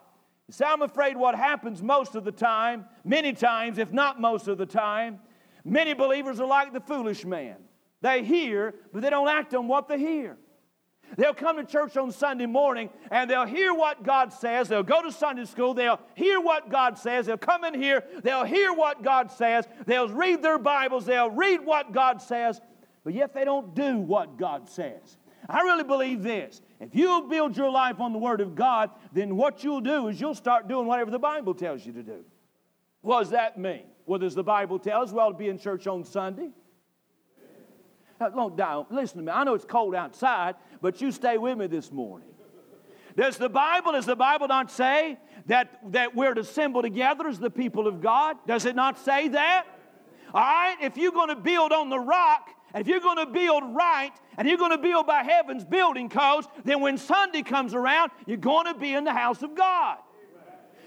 You see, I'm afraid what happens most of the time, many times, if not most of the time, many believers are like the foolish man. They hear, but they don't act on what they hear. They'll come to church on Sunday morning and they'll hear what God says. They'll go to Sunday school. They'll hear what God says. They'll come in here. They'll hear what God says. They'll read their Bibles. They'll read what God says but yet they don't do what God says. I really believe this. If you build your life on the Word of God, then what you'll do is you'll start doing whatever the Bible tells you to do. What does that mean? What does the Bible tell us? Well, to be in church on Sunday. Don't down. Listen to me. I know it's cold outside, but you stay with me this morning. Does the Bible, does the Bible not say that, that we're to assemble together as the people of God? Does it not say that? All right, if you're going to build on the rock, and if you're going to build right and you're going to build by heaven's building codes, then when Sunday comes around, you're going to be in the house of God.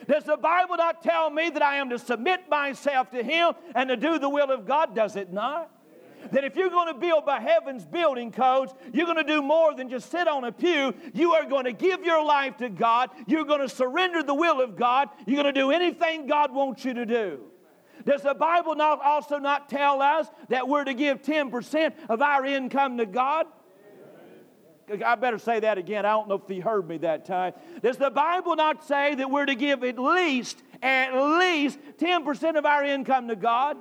Does the Bible not tell me that I am to submit myself to Him and to do the will of God? Does it not? That if you're going to build by heaven's building codes, you're going to do more than just sit on a pew. You are going to give your life to God. You're going to surrender the will of God. You're going to do anything God wants you to do. Does the Bible not also not tell us that we're to give 10% of our income to God? I better say that again. I don't know if he heard me that time. Does the Bible not say that we're to give at least, at least 10% of our income to God?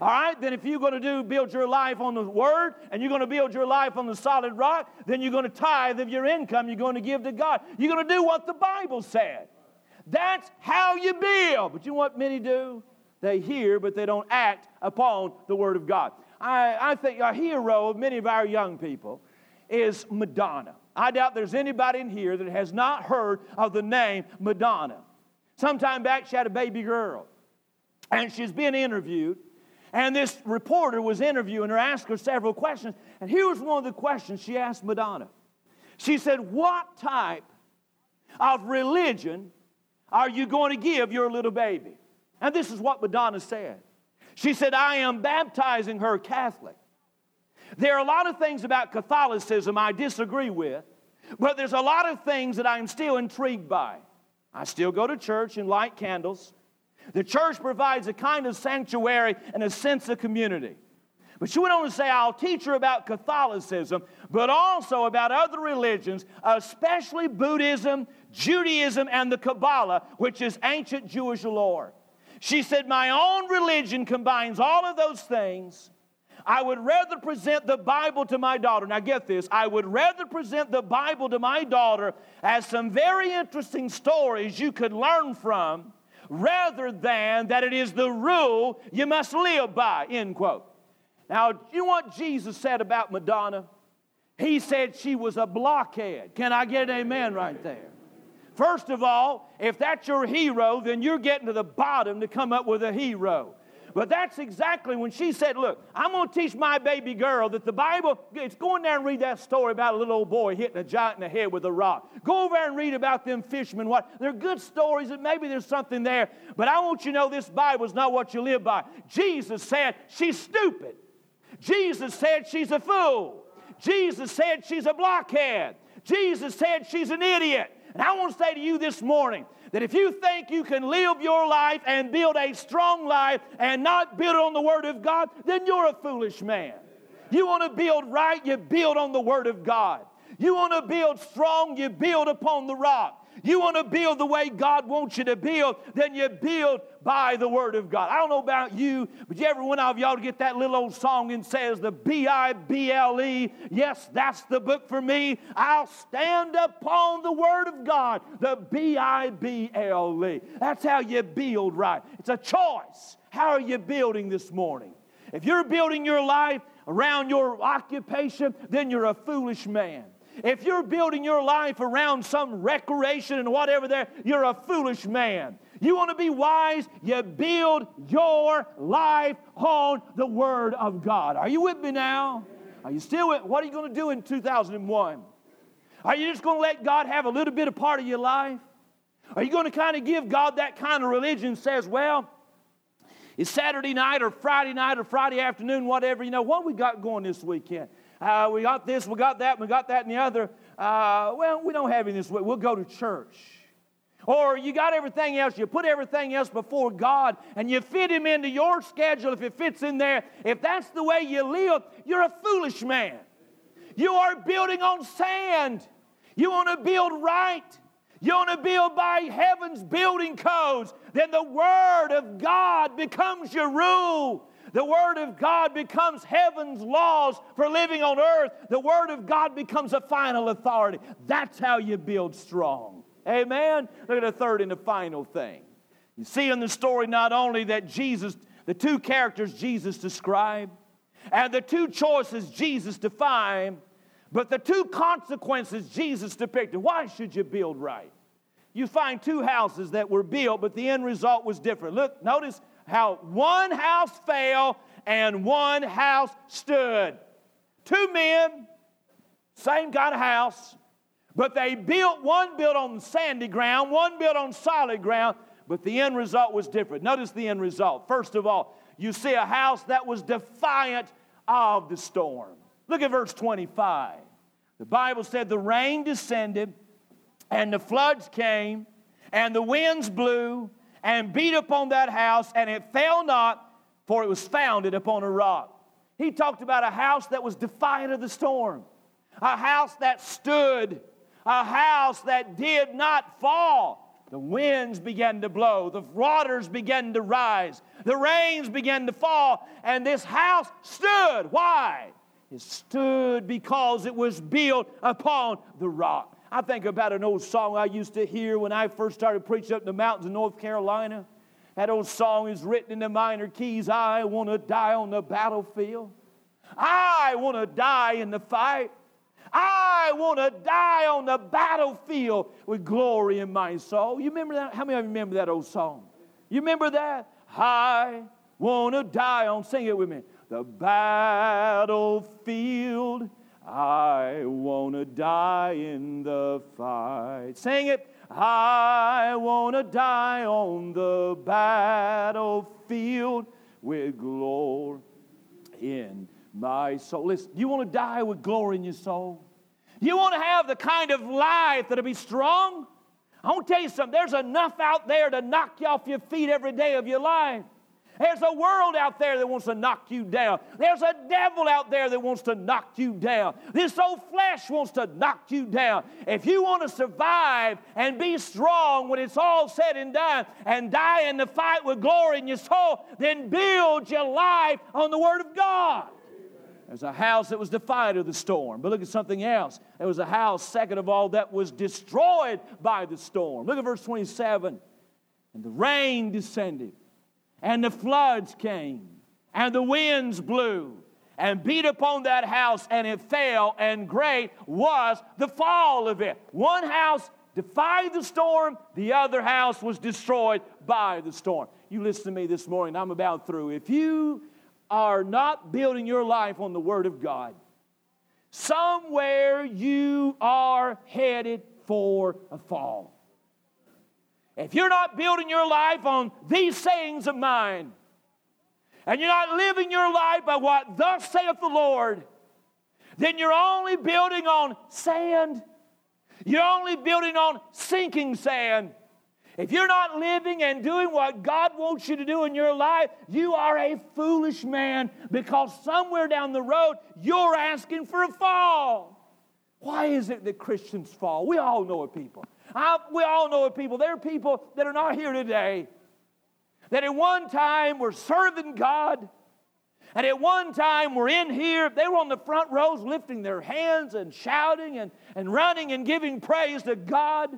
All right, then if you're going to do build your life on the word and you're going to build your life on the solid rock, then you're going to tithe of your income you're going to give to God. You're going to do what the Bible said. That's how you build. But you know what many do? They hear, but they don't act upon the word of God. I, I think a hero of many of our young people is Madonna. I doubt there's anybody in here that has not heard of the name Madonna. Sometime back, she had a baby girl, and she's been interviewed. And this reporter was interviewing her, asked her several questions. And here was one of the questions she asked Madonna. She said, What type of religion are you going to give your little baby? And this is what Madonna said. She said, I am baptizing her Catholic. There are a lot of things about Catholicism I disagree with, but there's a lot of things that I'm still intrigued by. I still go to church and light candles. The church provides a kind of sanctuary and a sense of community. But she went on to say, I'll teach her about Catholicism, but also about other religions, especially Buddhism, Judaism, and the Kabbalah, which is ancient Jewish lore. She said, My own religion combines all of those things I would rather present the Bible to my daughter. Now, get this I would rather present the Bible to my daughter as some very interesting stories you could learn from rather than that it is the rule you must live by. End quote. Now, do you know what Jesus said about Madonna? He said she was a blockhead. Can I get an amen right there? First of all, if that's your hero, then you're getting to the bottom to come up with a hero. But that's exactly when she said, Look, I'm going to teach my baby girl that the Bible, it's going there and read that story about a little old boy hitting a giant in the head with a rock. Go over there and read about them fishermen. What They're good stories, and maybe there's something there. But I want you to know this Bible is not what you live by. Jesus said she's stupid. Jesus said she's a fool. Jesus said she's a blockhead. Jesus said she's an idiot. And I want to say to you this morning that if you think you can live your life and build a strong life and not build on the Word of God, then you're a foolish man. You want to build right, you build on the Word of God. You want to build strong, you build upon the rock. You want to build the way God wants you to build, then you build by the Word of God. I don't know about you, but you ever one of y'all get that little old song and says the B I B L E? Yes, that's the book for me. I'll stand upon the Word of God, the B I B L E. That's how you build right. It's a choice. How are you building this morning? If you're building your life around your occupation, then you're a foolish man. If you're building your life around some recreation and whatever there, you're a foolish man. You want to be wise, you build your life on the Word of God. Are you with me now? Are you still with What are you going to do in 2001? Are you just going to let God have a little bit of part of your life? Are you going to kind of give God that kind of religion says, well, it's Saturday night or Friday night or Friday afternoon, whatever, you know, what we got going this weekend? Uh, we got this, we got that, we got that and the other. Uh, well, we don't have any this way. We'll go to church. Or you got everything else, you put everything else before God and you fit Him into your schedule if it fits in there. If that's the way you live, you're a foolish man. You are building on sand. You want to build right. You want to build by heaven's building codes. Then the Word of God becomes your rule. The Word of God becomes heaven's laws for living on earth. The Word of God becomes a final authority. That's how you build strong. Amen? Look at the third and the final thing. You see in the story not only that Jesus, the two characters Jesus described, and the two choices Jesus defined, but the two consequences Jesus depicted. Why should you build right? You find two houses that were built, but the end result was different. Look, notice how one house fell and one house stood. Two men, same kind of house, but they built, one built on sandy ground, one built on solid ground, but the end result was different. Notice the end result. First of all, you see a house that was defiant of the storm. Look at verse 25. The Bible said the rain descended, and the floods came, and the winds blew, and beat upon that house, and it fell not, for it was founded upon a rock. He talked about a house that was defiant of the storm, a house that stood, a house that did not fall. The winds began to blow, the waters began to rise, the rains began to fall, and this house stood. Why? It stood because it was built upon the rock. I think about an old song I used to hear when I first started preaching up in the mountains of North Carolina. That old song is written in the minor keys I want to die on the battlefield. I want to die in the fight. I want to die on the battlefield with glory in my soul. You remember that? How many of you remember that old song? You remember that? I want to die on, sing it with me. The battlefield, I want to die in the fight. Sing it. I want to die on the battlefield with glory in my soul. Listen, do you want to die with glory in your soul? You want to have the kind of life that'll be strong? I want to tell you something. There's enough out there to knock you off your feet every day of your life. There's a world out there that wants to knock you down. There's a devil out there that wants to knock you down. This old flesh wants to knock you down. If you want to survive and be strong when it's all said and done and die in the fight with glory in your soul, then build your life on the Word of God. There's a house that was defied of the storm. But look at something else. There was a house, second of all, that was destroyed by the storm. Look at verse 27. And the rain descended, and the floods came, and the winds blew, and beat upon that house, and it fell, and great was the fall of it. One house defied the storm, the other house was destroyed by the storm. You listen to me this morning, I'm about through. If you are not building your life on the Word of God, somewhere you are headed for a fall. If you're not building your life on these sayings of mine, and you're not living your life by what thus saith the Lord, then you're only building on sand. You're only building on sinking sand. If you're not living and doing what God wants you to do in your life, you are a foolish man because somewhere down the road you're asking for a fall. Why is it that Christians fall? We all know of people. I, we all know of people. There are people that are not here today that at one time were serving God. And at one time were in here, they were on the front rows lifting their hands and shouting and, and running and giving praise to God.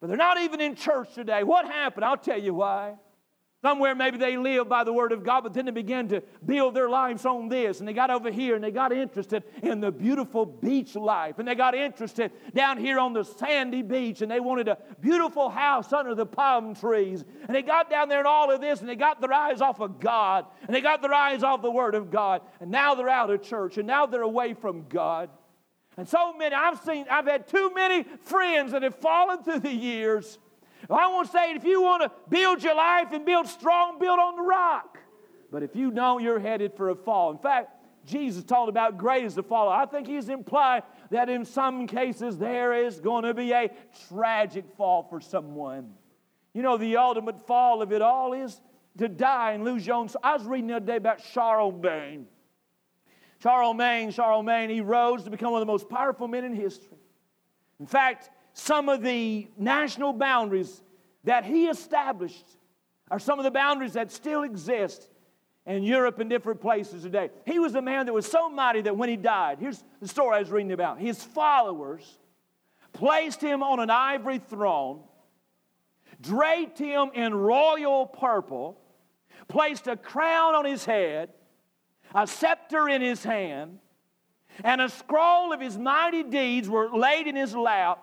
But they're not even in church today. What happened? I'll tell you why. Somewhere maybe they lived by the Word of God, but then they began to build their lives on this. And they got over here and they got interested in the beautiful beach life. And they got interested down here on the sandy beach and they wanted a beautiful house under the palm trees. And they got down there and all of this and they got their eyes off of God. And they got their eyes off the Word of God. And now they're out of church and now they're away from God. And so many, I've seen, I've had too many friends that have fallen through the years. I want to say, if you want to build your life and build strong, build on the rock. But if you don't, you're headed for a fall. In fact, Jesus talked about great is the fall. I think he's implied that in some cases there is going to be a tragic fall for someone. You know, the ultimate fall of it all is to die and lose your own. I was reading the other day about Charlemagne. Charlemagne, Charlemagne, he rose to become one of the most powerful men in history. In fact, some of the national boundaries that he established are some of the boundaries that still exist in Europe and different places today. He was a man that was so mighty that when he died, here's the story I was reading about. His followers placed him on an ivory throne, draped him in royal purple, placed a crown on his head, a scepter in his hand, and a scroll of his mighty deeds were laid in his lap,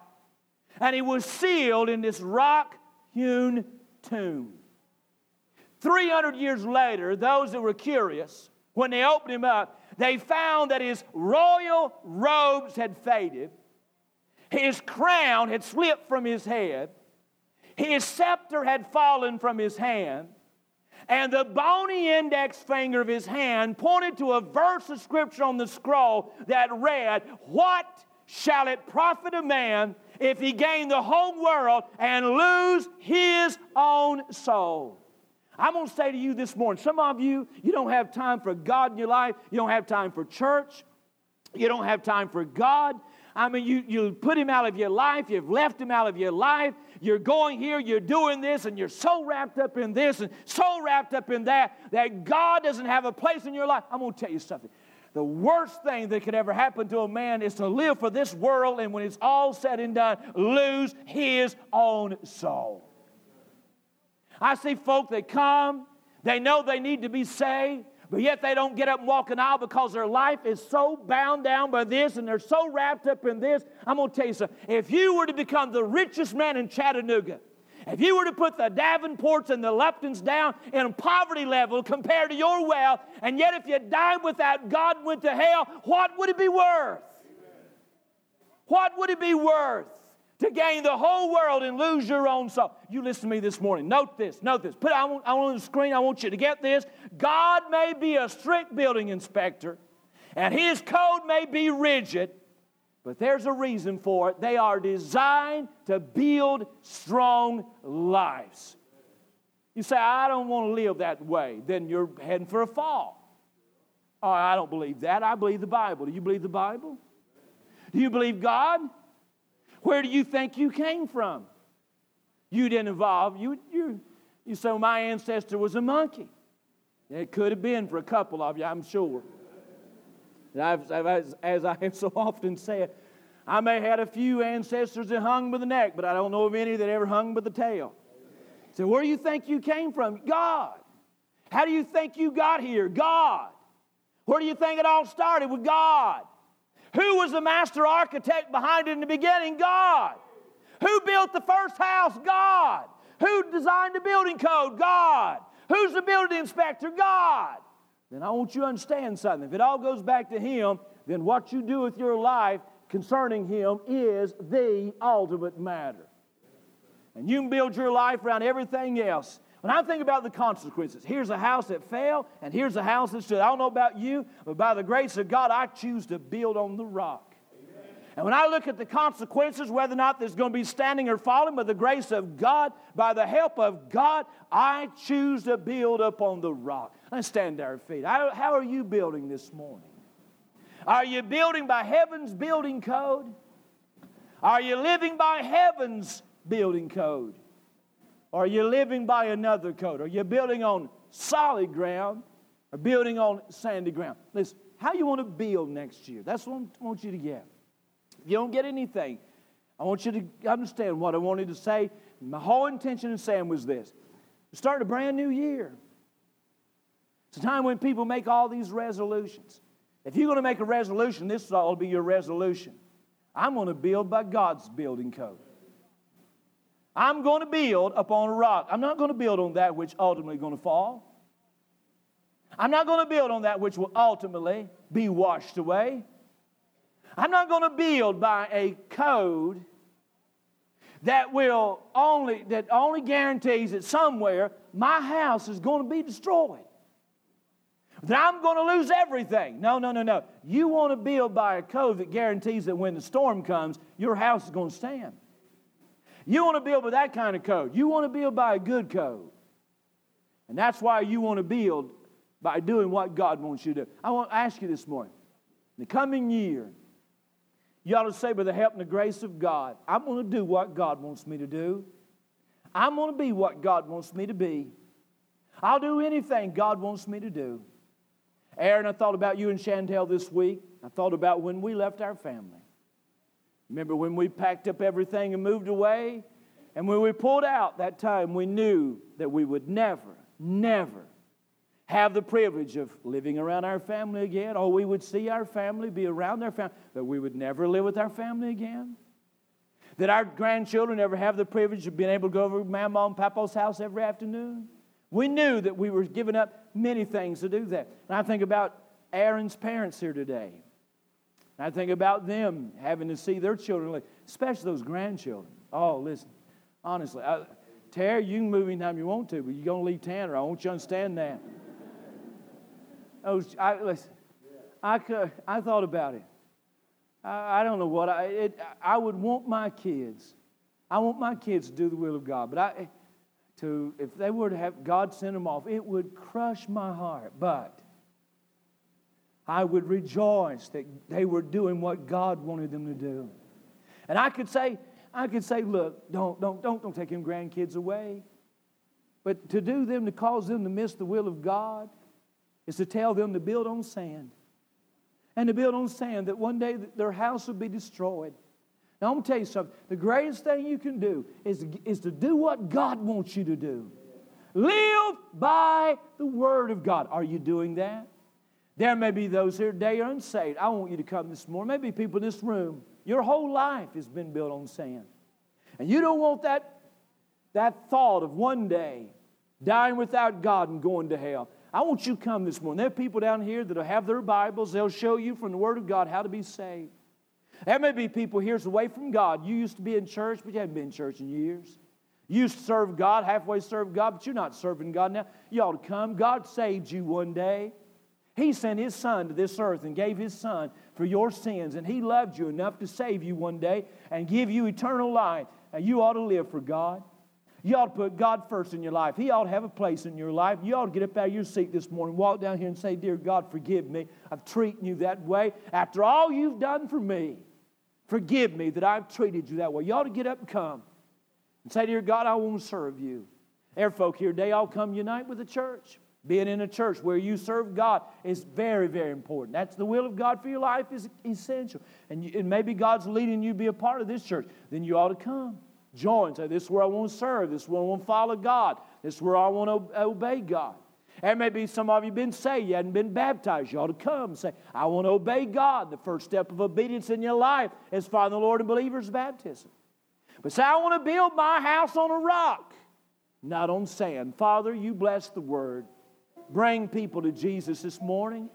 and he was sealed in this rock hewn tomb. 300 years later, those that were curious, when they opened him up, they found that his royal robes had faded, his crown had slipped from his head, his scepter had fallen from his hand, and the bony index finger of his hand pointed to a verse of scripture on the scroll that read, What shall it profit a man if he gained the whole world and lose his own soul? I'm going to say to you this morning some of you, you don't have time for God in your life, you don't have time for church, you don't have time for God. I mean, you, you put him out of your life, you've left him out of your life, you're going here, you're doing this, and you're so wrapped up in this and so wrapped up in that that God doesn't have a place in your life. I'm going to tell you something. The worst thing that could ever happen to a man is to live for this world and when it's all said and done, lose his own soul. I see folk that come, they know they need to be saved, but yet they don't get up and walk an aisle because their life is so bound down by this and they're so wrapped up in this. I'm going to tell you something. If you were to become the richest man in Chattanooga, if you were to put the Davenports and the Luptons down in poverty level compared to your wealth, and yet if you died without God went to hell, what would it be worth? What would it be worth? to gain the whole world and lose your own soul. You listen to me this morning. Note this, note this. Put it on, on the screen. I want you to get this. God may be a strict building inspector, and his code may be rigid, but there's a reason for it. They are designed to build strong lives. You say, I don't want to live that way. Then you're heading for a fall. Oh, I don't believe that. I believe the Bible. Do you believe the Bible? Do you believe God? Where do you think you came from? You didn't evolve. You, you, you say, my ancestor was a monkey. It could have been for a couple of you, I'm sure. I've, as, as I have so often said, I may have had a few ancestors that hung by the neck, but I don't know of any that ever hung by the tail. So, where do you think you came from? God. How do you think you got here? God. Where do you think it all started? With God. Who was the master architect behind it in the beginning? God. Who built the first house? God. Who designed the building code? God. Who's the building inspector? God. Then I want you to understand something. If it all goes back to Him, then what you do with your life concerning Him is the ultimate matter. And you can build your life around everything else. When I think about the consequences, here's a house that fell, and here's a house that stood. I don't know about you, but by the grace of God, I choose to build on the rock. And when I look at the consequences, whether or not there's going to be standing or falling, by the grace of God, by the help of God, I choose to build upon the rock. Let's stand to our feet. How, are you building this morning? Are you building by heaven's building code? Are you living by heaven's building code? Are you living by another code? Are you building on solid ground or building on sandy ground? Listen, how you want to build next year? That's what I want you to get. You don't get anything, I want you to understand what I wanted to say. My whole intention in saying was this starting a brand new year. It's a time when people make all these resolutions. If you're going to make a resolution, this will be your resolution. I'm going to build by God's building code. I'm going to build upon a rock. I'm not going to build on that which ultimately going to fall. I'm not going to build on that which will ultimately be washed away. I'm not going to build by a code that will only that only guarantees that somewhere my house is going to be destroyed. That I'm going to lose everything. No, no, no, no. You want to build by a code that guarantees that when the storm comes, your house is going to stand. You want to build with that kind of code. You want to build by a good code. And that's why you want to build by doing what God wants you to do. I want to ask you this morning in the coming year, you ought to say, by the help and the grace of God, I'm going to do what God wants me to do. I'm going to be what God wants me to be. I'll do anything God wants me to do. Aaron, I thought about you and Chantel this week. I thought about when we left our family. Remember when we packed up everything and moved away? And when we pulled out that time, we knew that we would never, never have the privilege of living around our family again, or we would see our family, be around their family, that we would never live with our family again. That our grandchildren ever have the privilege of being able to go over to Mama and Papa's house every afternoon. We knew that we were giving up many things to do that. And I think about Aaron's parents here today. I think about them having to see their children, especially those grandchildren. Oh, listen, honestly, I, Terry, you can move anytime you want to, but you're going to leave Tanner. I want you to understand that. Oh, I, listen, I, could, I thought about it. I, I don't know what I, it, I would want my kids. I want my kids to do the will of God. But I, to, if they were to have God send them off, it would crush my heart. But I would rejoice that they were doing what God wanted them to do. And I could say, I could say, look, don't, don't, don't, don't take them grandkids away. But to do them, to cause them to miss the will of God, is to tell them to build on sand. And to build on sand that one day their house will be destroyed. Now, I'm going to tell you something. The greatest thing you can do is is to do what God wants you to do. Live by the Word of God. Are you doing that? There may be those here today are unsaved. I want you to come this morning. Maybe people in this room, your whole life has been built on sand. And you don't want that, that thought of one day dying without God and going to hell. I want you to come this morning. There are people down here that'll have their Bibles. They'll show you from the Word of God how to be saved. There may be people here away from God. You used to be in church, but you haven't been in church in years. You used to serve God, halfway serve God, but you're not serving God now. You ought to come. God saved you one day. He sent His Son to this earth and gave His Son for your sins, and He loved you enough to save you one day and give you eternal life. And you ought to live for God. You ought to put God first in your life. He ought to have a place in your life. You ought to get up out of your seat this morning, walk down here and say, Dear God, forgive me. I've treated you that way. After all you've done for me, forgive me that I've treated you that way. You ought to get up and come and say, Dear God, I want to serve you. There folk here today, I'll come unite with the church. Being in a church where you serve God is very, very important. That's the will of God for your life is essential. And, you, and maybe God's leading you to be a part of this church. Then you ought to come. Join. Say, this is where I want to serve. This is where I want to follow God. This is where I want to obey God. And maybe some of you been saved, you hadn't been baptized. You ought to come and say, I want to obey God. The first step of obedience in your life is following the Lord in believers' baptism. But say, I want to build my house on a rock, not on sand. Father, you bless the word. Bring people to Jesus this morning.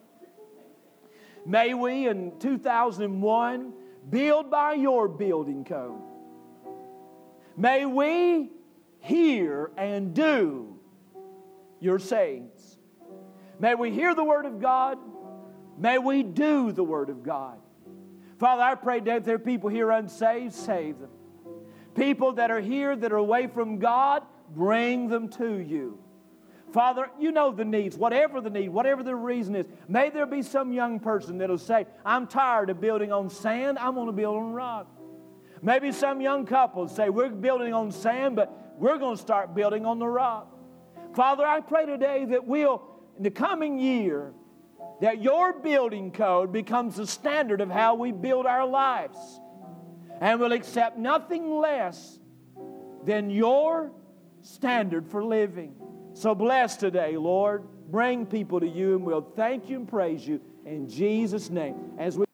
May we in 2001 build by your building code. May we hear and do your sayings. May we hear the Word of God. May we do the Word of God. Father, I pray that there are people here unsaved, save them. People that are here that are away from God, bring them to you. Father, you know the needs, whatever the need, whatever the reason is. May there be some young person that'll say, I'm tired of building on sand, I'm going to build on rock. Maybe some young couples say, We're building on sand, but we're going to start building on the rock. Father, I pray today that we'll, in the coming year, that your building code becomes the standard of how we build our lives. And we'll accept nothing less than your standard for living. So bless today, Lord. Bring people to you, and we'll thank you and praise you in Jesus' name. As we